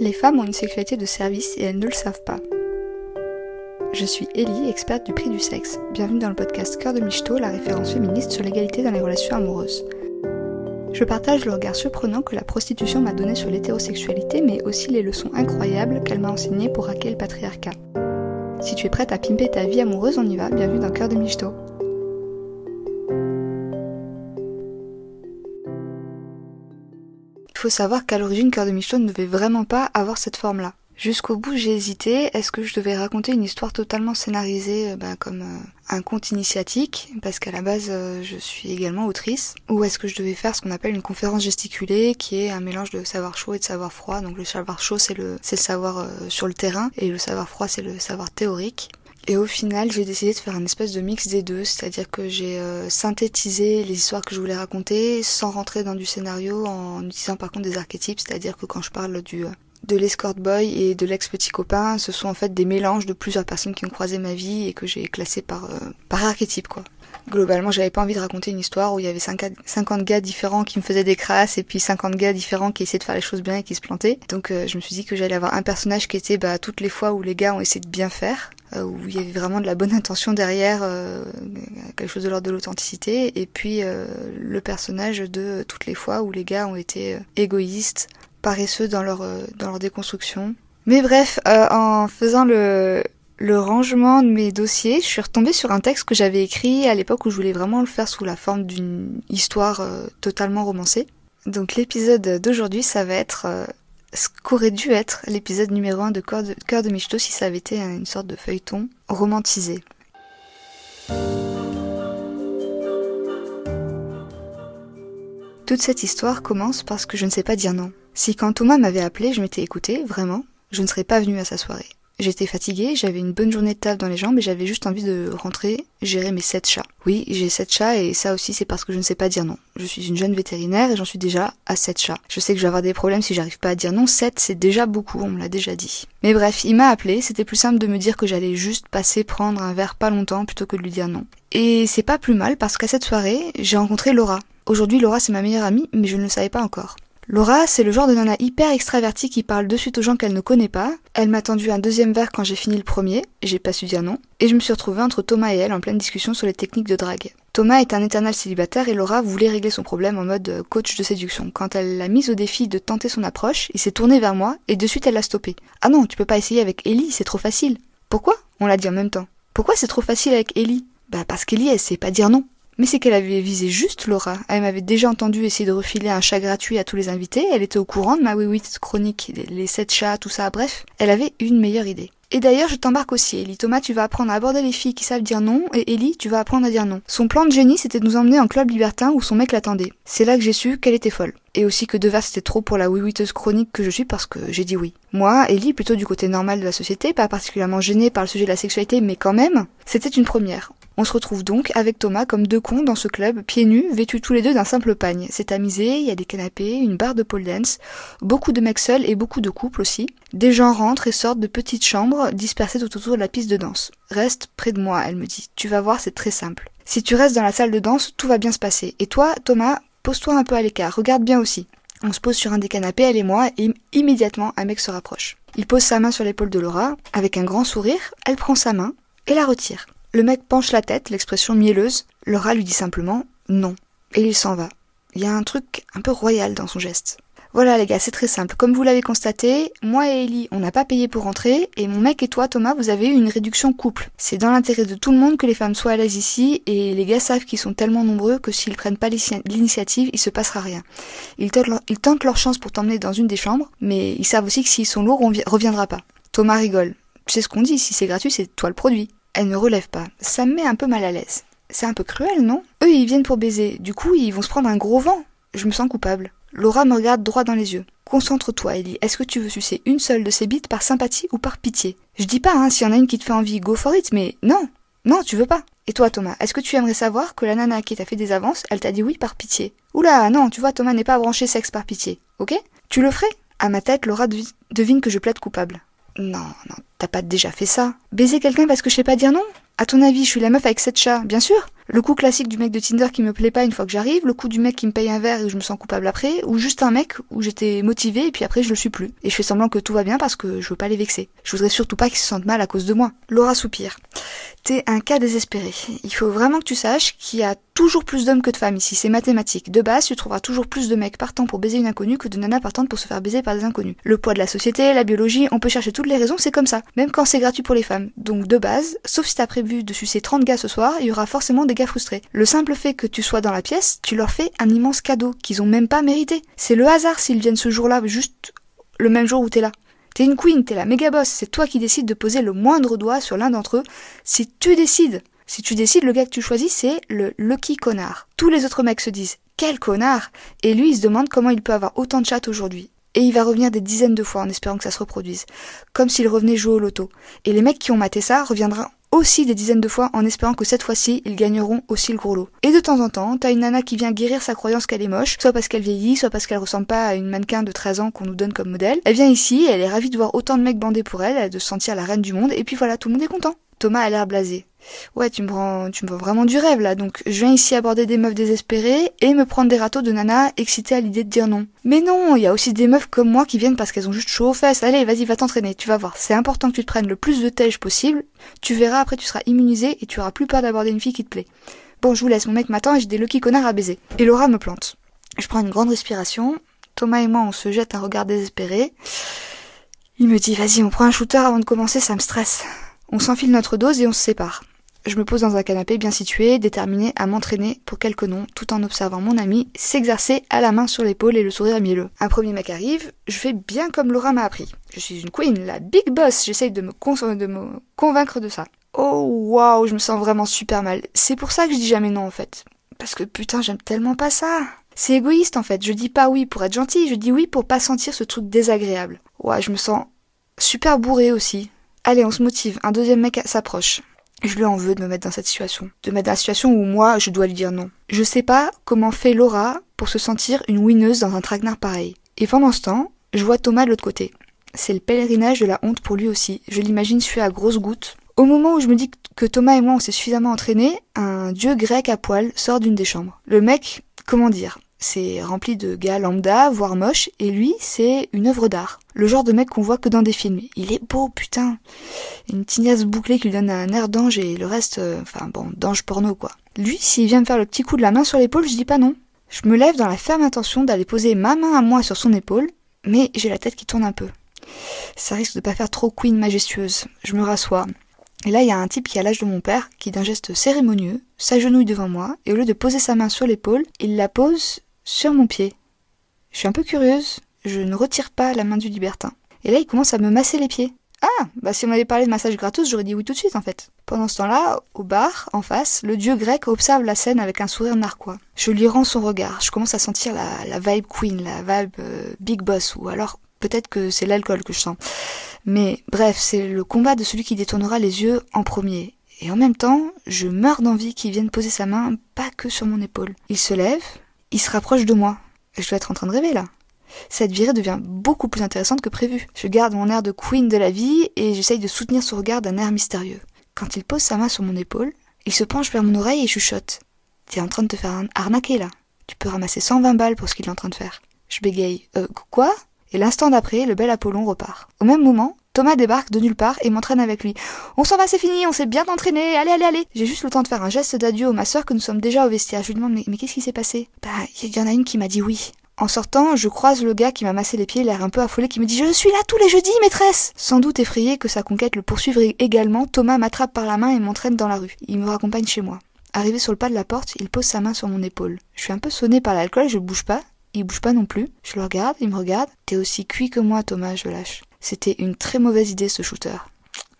Les femmes ont une sexualité de service et elles ne le savent pas. Je suis Ellie, experte du prix du sexe. Bienvenue dans le podcast Cœur de Michto, la référence féministe sur l'égalité dans les relations amoureuses. Je partage le regard surprenant que la prostitution m'a donné sur l'hétérosexualité, mais aussi les leçons incroyables qu'elle m'a enseignées pour hacker le patriarcat. Si tu es prête à pimper ta vie amoureuse, on y va, bienvenue dans Cœur de Michto. Faut savoir qu'à l'origine, Cœur de Michto ne devait vraiment pas avoir cette forme-là. Jusqu'au bout, j'ai hésité. Est-ce que je devais raconter une histoire totalement scénarisée, euh, bah, comme euh, un conte initiatique, parce qu'à la base, euh, je suis également autrice, ou est-ce que je devais faire ce qu'on appelle une conférence gesticulée, qui est un mélange de savoir chaud et de savoir froid? Donc le savoir chaud, c'est le savoir sur le terrain, et le savoir froid, c'est le savoir théorique. Et au final, j'ai décidé de faire un espèce de mix des deux, c'est-à-dire que j'ai euh, synthétisé les histoires que je voulais raconter sans rentrer dans du scénario en utilisant par contre des archétypes, c'est-à-dire que quand je parle du euh, de l'escort boy et de l'ex petit copain, ce sont en fait des mélanges de plusieurs personnes qui ont croisé ma vie et que j'ai classé par euh, par archétype quoi. Globalement, j'avais pas envie de raconter une histoire où il y avait 50 gars différents qui me faisaient des crasses et puis 50 gars différents qui essayaient de faire les choses bien et qui se plantaient. Donc je me suis dit que j'allais avoir un personnage qui était bah, toutes les fois où les gars ont essayé de bien faire euh, où il y avait vraiment de la bonne intention derrière, euh, quelque chose de l'ordre de l'authenticité, et puis euh, le personnage de toutes les fois où les gars ont été égoïstes, paresseux dans leur dans leur déconstruction. Mais bref, en faisant le le rangement de mes dossiers, je suis retombée sur un texte que j'avais écrit à l'époque où je voulais vraiment le faire sous la forme d'une histoire totalement romancée. Donc l'épisode d'aujourd'hui, ça va être ce qu'aurait dû être l'épisode numéro 1 de Cœur de, Cœur si ça avait été une sorte de feuilleton romantisé. Toute cette histoire commence parce que je ne sais pas dire non. Si quand Thomas m'avait appelé, je m'étais écouté, vraiment, je ne serais pas venue à sa soirée. J'étais fatiguée, j'avais une bonne journée de taf dans les jambes et j'avais juste envie de rentrer gérer mes sept chats. Oui, j'ai sept chats et ça aussi c'est parce que je ne sais pas dire non. Je suis une jeune vétérinaire et j'en suis déjà à sept chats. Je sais que je vais avoir des problèmes si j'arrive pas à dire non. Sept c'est déjà beaucoup, on me l'a déjà dit. Mais bref, il m'a appelé, c'était plus simple de me dire que j'allais juste passer prendre un verre pas longtemps plutôt que de lui dire non. Et c'est pas plus mal parce qu'à cette soirée, j'ai rencontré Laura. Aujourd'hui, Laura c'est ma meilleure amie, mais je ne le savais pas encore. Laura, c'est le genre de nana hyper extravertie qui parle de suite aux gens qu'elle ne connaît pas. Elle m'a tendu un deuxième verre quand j'ai fini le premier, j'ai pas su dire non, et je me suis retrouvée entre Thomas et elle en pleine discussion sur les techniques de drague. Thomas est un éternel célibataire et Laura voulait régler son problème en mode euh, coach de séduction. Quand elle l'a mise au défi de tenter son approche, il s'est tourné vers moi et de suite elle l'a stoppé. Ah non, tu peux pas essayer avec Ellie, c'est trop facile. Pourquoi? On l'a dit en même temps. Pourquoi c'est trop facile avec Ellie? Bah parce qu'Ellie elle sait pas dire non. Mais c'est qu'elle avait visé juste Laura. Elle m'avait déjà entendu essayer de refiler un chat gratuit à tous les invités. Elle était au courant de ma oui chronique, les sept chats, tout ça. Bref, elle avait une meilleure idée. Et d'ailleurs, je t'embarque aussi, Ellie. Thomas, tu vas apprendre à aborder les filles qui savent dire non, et Ellie, tu vas apprendre à dire non. Son plan de génie, c'était de nous emmener en club libertin où son mec l'attendait. C'est là que j'ai su qu'elle était folle. Et aussi que Devers c'était trop pour la oui chronique que je suis parce que j'ai dit oui. Moi, Ellie, plutôt du côté normal de la société, pas particulièrement gênée par le sujet de la sexualité, mais quand même, c'était une première. On se retrouve donc avec Thomas comme deux cons dans ce club, pieds nus, vêtus tous les deux d'un simple pagne. C'est amusé, il y a des canapés, une barre de pole dance, beaucoup de mecs seuls et beaucoup de couples aussi. Des gens rentrent et sortent de petites chambres dispersées tout autour de la piste de danse. Reste près de moi, elle me dit. Tu vas voir, c'est très simple. Si tu restes dans la salle de danse, tout va bien se passer. Et toi, Thomas, pose-toi un peu à l'écart, regarde bien aussi. On se pose sur un des canapés, elle et moi, et immédiatement un mec se rapproche. Il pose sa main sur l'épaule de Laura, avec un grand sourire, elle prend sa main et la retire. Le mec penche la tête, l'expression mielleuse. Laura lui dit simplement non. Et il s'en va. Il y a un truc un peu royal dans son geste. Voilà les gars, c'est très simple. Comme vous l'avez constaté, moi et Ellie, on n'a pas payé pour rentrer, et mon mec et toi, Thomas, vous avez eu une réduction couple. C'est dans l'intérêt de tout le monde que les femmes soient à l'aise ici, et les gars savent qu'ils sont tellement nombreux que s'ils prennent pas l'initiative, il se passera rien. Ils tentent, leur, chance pour t'emmener dans une des chambres, mais ils savent aussi que s'ils sont lourds, on reviendra pas. Thomas rigole. Sais ce qu'on dit, si c'est gratuit, c'est toi le produit. Elle ne relève pas. Ça me met un peu mal à l'aise. C'est un peu cruel, non? Eux, ils viennent pour baiser. Du coup, ils vont se prendre un gros vent. Je me sens coupable. Laura me regarde droit dans les yeux. Concentre-toi, Ellie. Est-ce que tu veux sucer une seule de ces bites par sympathie ou par pitié? Je dis pas, hein, s'il y en a une qui te fait envie, go for it, mais non Non, tu veux pas. Et toi, Thomas, est-ce que tu aimerais savoir que la nana qui t'a fait des avances, elle t'a dit oui par pitié? Oula, non, tu vois, Thomas n'est pas branché sexe par pitié, ok? Tu le ferais? À ma tête, Laura devine que je plaide coupable. Non, non, t'as pas déjà fait ça. Baiser quelqu'un parce que je sais pas dire non? À ton avis, je suis la meuf avec sept chats, bien sûr le coup classique du mec de Tinder qui me plaît pas une fois que j'arrive, le coup du mec qui me paye un verre et je me sens coupable après, ou juste un mec où j'étais motivée et puis après je le suis plus. Et je fais semblant que tout va bien parce que je veux pas les vexer. Je voudrais surtout pas qu'ils se sentent mal à cause de moi. Laura soupire. T'es un cas désespéré. Il faut vraiment que tu saches qu'il y a toujours plus d'hommes que de femmes ici, c'est mathématique. De base, tu trouveras toujours plus de mecs partant pour baiser une inconnue que de nanas partantes pour se faire baiser par des inconnus. Le poids de la société, la biologie, on peut chercher toutes les raisons, c'est comme ça. Même quand c'est gratuit pour les femmes. Donc de base, sauf si t'as prévu de sucer 30 gars ce soir, il y aura forcément des gars frustrés. Le simple fait que tu sois dans la pièce, tu leur fais un immense cadeau qu'ils ont même pas mérité. C'est le hasard s'ils viennent ce jour-là, juste le même jour où t'es là. T'es une queen, t'es la méga boss, c'est toi qui décides de poser le moindre doigt sur l'un d'entre eux. Si tu décides, si tu décides, le gars que tu choisis, c'est le lucky connard. Tous les autres mecs se disent quel connard Et lui, il se demande comment il peut avoir autant de chats aujourd'hui. Et il va revenir des dizaines de fois en espérant que ça se reproduise. Comme s'il revenait jouer au loto. Et les mecs qui ont maté ça reviendront aussi des dizaines de fois en espérant que cette fois-ci, ils gagneront aussi le gros lot. Et de temps en temps, t'as une nana qui vient guérir sa croyance qu'elle est moche, soit parce qu'elle vieillit, soit parce qu'elle ressemble pas à une mannequin de 13 ans qu'on nous donne comme modèle. Elle vient ici, elle est ravie de voir autant de mecs bandés pour elle, de se sentir la reine du monde, et puis voilà, tout le monde est content. Thomas a l'air blasé. Ouais, tu me rends, tu me vends vraiment du rêve là. Donc, je viens ici aborder des meufs désespérées et me prendre des râteaux de nana excitées à l'idée de dire non. Mais non, il y a aussi des meufs comme moi qui viennent parce qu'elles ont juste chaud aux fesses. Allez, vas-y, va t'entraîner, tu vas voir. C'est important que tu te prennes le plus de tège possible. Tu verras, après tu seras immunisé et tu auras plus peur d'aborder une fille qui te plaît. Bon, je vous laisse, mon mec m'attend et j'ai des lucky connards à baiser. Et Laura me plante. Je prends une grande respiration. Thomas et moi, on se jette un regard désespéré. Il me dit, vas-y, on prend un shooter avant de commencer, ça me stresse. On s'enfile notre dose et on se sépare. Je me pose dans un canapé bien situé, déterminé à m'entraîner pour quelques noms, tout en observant mon ami s'exercer à la main sur l'épaule et le sourire mielleux. Un premier mec arrive, je fais bien comme Laura m'a appris. Je suis une queen, la big boss, j'essaye de me, convaincre de ça. Oh waouh, je me sens vraiment super mal. C'est pour ça que je dis jamais non en fait. Parce que putain, j'aime tellement pas ça. C'est égoïste en fait, je dis pas oui pour être gentil, je dis oui pour pas sentir ce truc désagréable. Ouais, je me sens super bourré aussi. Allez, on se motive, un deuxième mec s'approche. Je lui en veux de me mettre dans cette situation. De me mettre dans la situation où moi, je dois lui dire non. Je sais pas comment fait Laura pour se sentir une winneuse dans un traquenard pareil. Et pendant ce temps, je vois Thomas de l'autre côté. C'est le pèlerinage de la honte pour lui aussi. Je l'imagine suer à grosses gouttes. Au moment où je me dis que Thomas et moi on s'est suffisamment entraînés, un dieu grec à poil sort d'une des chambres. Le mec, comment dire, c'est rempli de gars lambda, voire moches, et lui, c'est une œuvre d'art. Le genre de mec qu'on voit que dans des films. Il est beau, putain. Une tignasse bouclée qui lui donne un air d'ange et le reste, euh, enfin bon, d'ange porno quoi. Lui, s'il vient me faire le petit coup de la main sur l'épaule, je dis pas non. Je me lève dans la ferme intention d'aller poser ma main à moi sur son épaule, mais j'ai la tête qui tourne un peu. Ça risque de pas faire trop queen majestueuse. Je me rassois. Et là, il y a un type qui a l'âge de mon père, qui d'un geste cérémonieux, s'agenouille devant moi, et au lieu de poser sa main sur l'épaule, il la pose sur mon pied. Je suis un peu curieuse, je ne retire pas la main du libertin. Et là, il commence à me masser les pieds. Ah, bah si on m'avait parlé de massage gratos, j'aurais dit oui tout de suite en fait. Pendant ce temps-là, au bar, en face, le dieu grec observe la scène avec un sourire narquois. Je lui rends son regard, je commence à sentir la, la vibe queen, la vibe euh, big boss, ou alors peut-être que c'est l'alcool que je sens. Mais bref, c'est le combat de celui qui détournera les yeux en premier. Et en même temps, je meurs d'envie qu'il vienne poser sa main pas que sur mon épaule. Il se lève, il se rapproche de moi. Je dois être en train de rêver là. Cette virée devient beaucoup plus intéressante que prévu. Je garde mon air de queen de la vie et j'essaye de soutenir son regard d'un air mystérieux. Quand il pose sa main sur mon épaule, il se penche vers mon oreille et chuchote. T'es en train de te faire arnaquer là. Tu peux ramasser 120 balles pour ce qu'il est en train de faire. Je bégaye. Euh, quoi? Et l'instant d'après, le bel Apollon repart. Au même moment, Thomas débarque de nulle part et m'entraîne avec lui. On s'en va, c'est fini, on s'est bien entraîné, allez, allez, allez. J'ai juste le temps de faire un geste d'adieu aux ma soeur que nous sommes déjà au vestiaire. Je lui demande, mais, qu'est-ce qui s'est passé? Bah, il y en a une qui m'a dit oui. En sortant, je croise le gars qui m'a massé les pieds, l'air un peu affolé, qui me dit Je suis là tous les jeudis, maîtresse Sans doute effrayé que sa conquête le poursuive également, Thomas m'attrape par la main et m'entraîne dans la rue. Il me raccompagne chez moi. Arrivé sur le pas de la porte, il pose sa main sur mon épaule. Je suis un peu sonné par l'alcool, je bouge pas. Il bouge pas non plus. Je le regarde, il me regarde. T'es aussi cuit que moi, Thomas, je lâche. C'était une très mauvaise idée ce shooter.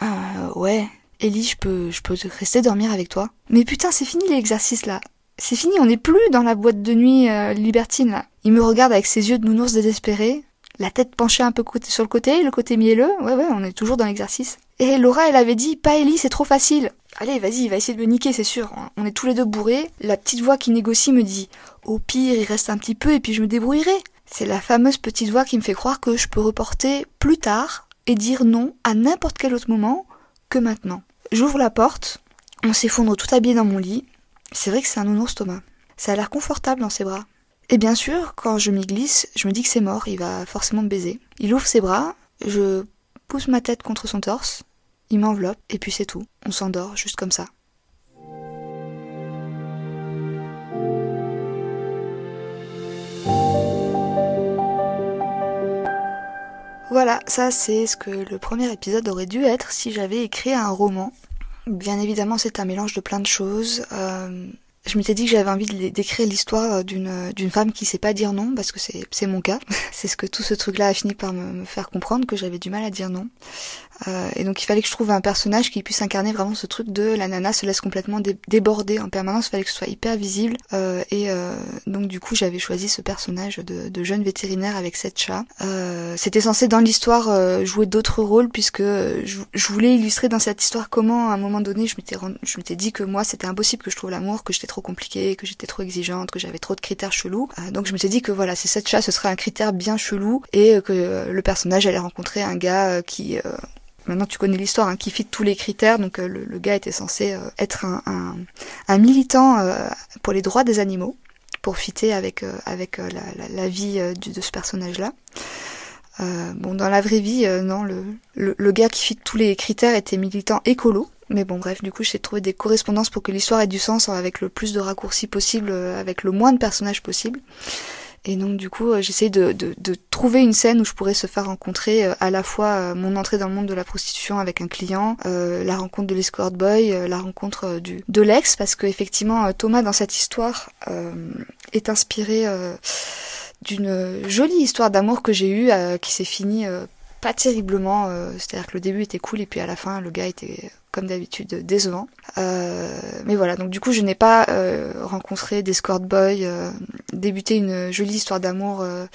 Ah ouais. Ellie, je peux, je peux rester dormir avec toi. Mais putain, c'est fini l'exercice là. C'est fini, on n'est plus dans la boîte de nuit euh, libertine là. Il me regarde avec ses yeux de nounours désespérés, la tête penchée un peu sur le côté, le côté mielleux. Ouais ouais, on est toujours dans l'exercice. Et Laura, elle avait dit, pas Ellie, c'est trop facile. Allez, vas-y, il va essayer de me niquer, c'est sûr. On est tous les deux bourrés. La petite voix qui négocie me dit, au pire, il reste un petit peu et puis je me débrouillerai. C'est la fameuse petite voix qui me fait croire que je peux reporter plus tard et dire non à n'importe quel autre moment que maintenant. J'ouvre la porte, On s'effondre tout habillé dans mon lit. C'est vrai que c'est un nounours Thomas. Ça a l'air confortable dans ses bras. Et bien sûr, quand je m'y glisse, je me dis que c'est mort, il va forcément me baiser. Il ouvre ses bras, je pousse ma tête contre son torse, il m'enveloppe, et puis c'est tout. On s'endort juste comme ça. Voilà, ça c'est ce que le premier épisode aurait dû être si j'avais écrit un roman. Bien évidemment, c'est un mélange de plein de choses. Euh, je m'étais dit que j'avais envie d'écrire l'histoire d'une d'une femme qui sait pas dire non parce que c'est c'est mon cas. c'est ce que tout ce truc-là a fini par me, faire comprendre que j'avais du mal à dire non. Euh, et donc il fallait que je trouve un personnage qui puisse incarner vraiment ce truc de la nana se laisse complètement déborder en permanence. Il fallait que ce soit hyper visible. Euh, et euh, donc du coup j'avais choisi ce personnage de, de, jeune vétérinaire avec sept chats. Euh, C'était censé dans l'histoire euh, jouer d'autres rôles puisque je, je, voulais illustrer dans cette histoire comment à un moment donné je m'étais je m'étais dit que moi c'était impossible que je trouve l'amour, que j'étais trop compliquée, que j'étais trop exigeante, que j'avais trop de critères chelous. donc je m'étais dit que voilà ces sept chats ce serait un critère bien chelou et que le personnage allait rencontrer un gars qui maintenant tu connais l'histoire, hein, qui fit tous les critères. Donc euh, le, gars était censé euh, être un, militant euh, pour les droits des animaux, pour fitter avec, avec la, vie de ce personnage-là. Bon, dans la vraie vie, non, le, le, le, gars qui fit tous les critères était militant écolo. Mais bon, bref, du coup, j'ai trouvé des correspondances pour que l'histoire ait du sens avec le plus de raccourcis possible, avec le moins de personnages possible. Et donc du coup, euh, j'essaie de, de, de, trouver une scène où je pourrais se faire rencontrer euh, à la fois euh, mon entrée dans le monde de la prostitution avec un client, la rencontre de l'escort boy, la rencontre du, de l'ex, parce que effectivement Thomas dans cette histoire est inspiré d'une jolie histoire d'amour que j'ai eue qui s'est finie pas terriblement. C'est-à-dire que le début était cool et puis à la fin le gars était comme d'habitude décevant. Euh, mais voilà, donc du coup je n'ai pas euh, rencontré des scored boys, euh, débuté une jolie histoire d'amour euh,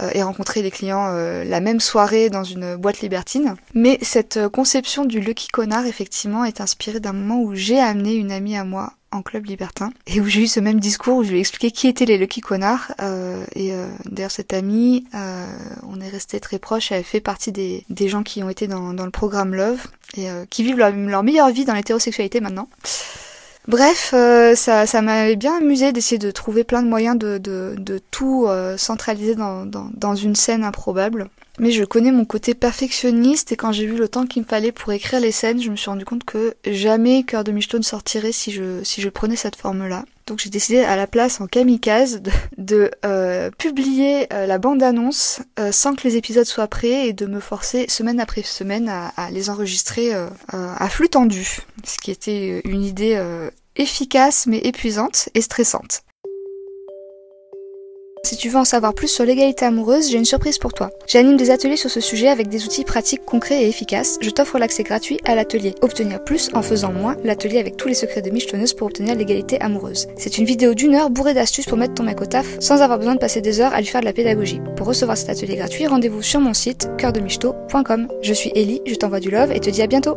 euh, et rencontré des clients la même soirée dans une boîte libertine. Mais cette conception du Lucky Connard effectivement est inspirée d'un moment où j'ai amené une amie à moi en club libertin et où j'ai eu ce même discours où je lui ai expliqué qui étaient les Lucky Connards euh, et euh, d'ailleurs cette amie euh, on est resté très proche elle fait partie des, des gens qui ont été dans, dans le programme Love et euh, qui vivent leur, leur, meilleure vie dans l'hétérosexualité maintenant. Bref euh, ça, ça m'avait bien amusé d'essayer de trouver plein de moyens de, de, de tout euh, centraliser dans, dans, dans une scène improbable mais je connais mon côté perfectionniste et quand j'ai vu le temps qu'il me fallait pour écrire les scènes, je me suis rendu compte que jamais Cœur de Michto ne sortirait si je, si je prenais cette forme-là. Donc j'ai décidé à la place en kamikaze de, de euh, publier euh, la bande-annonce euh, sans que les épisodes soient prêts et de me forcer semaine après semaine à, à les enregistrer à flux tendu, ce qui était une idée efficace mais épuisante et stressante. Si tu veux en savoir plus sur l'égalité amoureuse, j'ai une surprise pour toi. J'anime des ateliers sur ce sujet avec des outils pratiques concrets et efficaces. Je t'offre l'accès gratuit à l'atelier Obtenir plus en faisant moins, l'atelier avec tous les secrets de michetonneuse pour obtenir l'égalité amoureuse. C'est une vidéo d'une heure bourrée d'astuces pour mettre ton mec au taf sans avoir besoin de passer des heures à lui faire de la pédagogie. Pour recevoir cet atelier gratuit, rendez-vous sur mon site cœurdemichto.com. Je suis Ellie, je t'envoie du love et te dis à bientôt.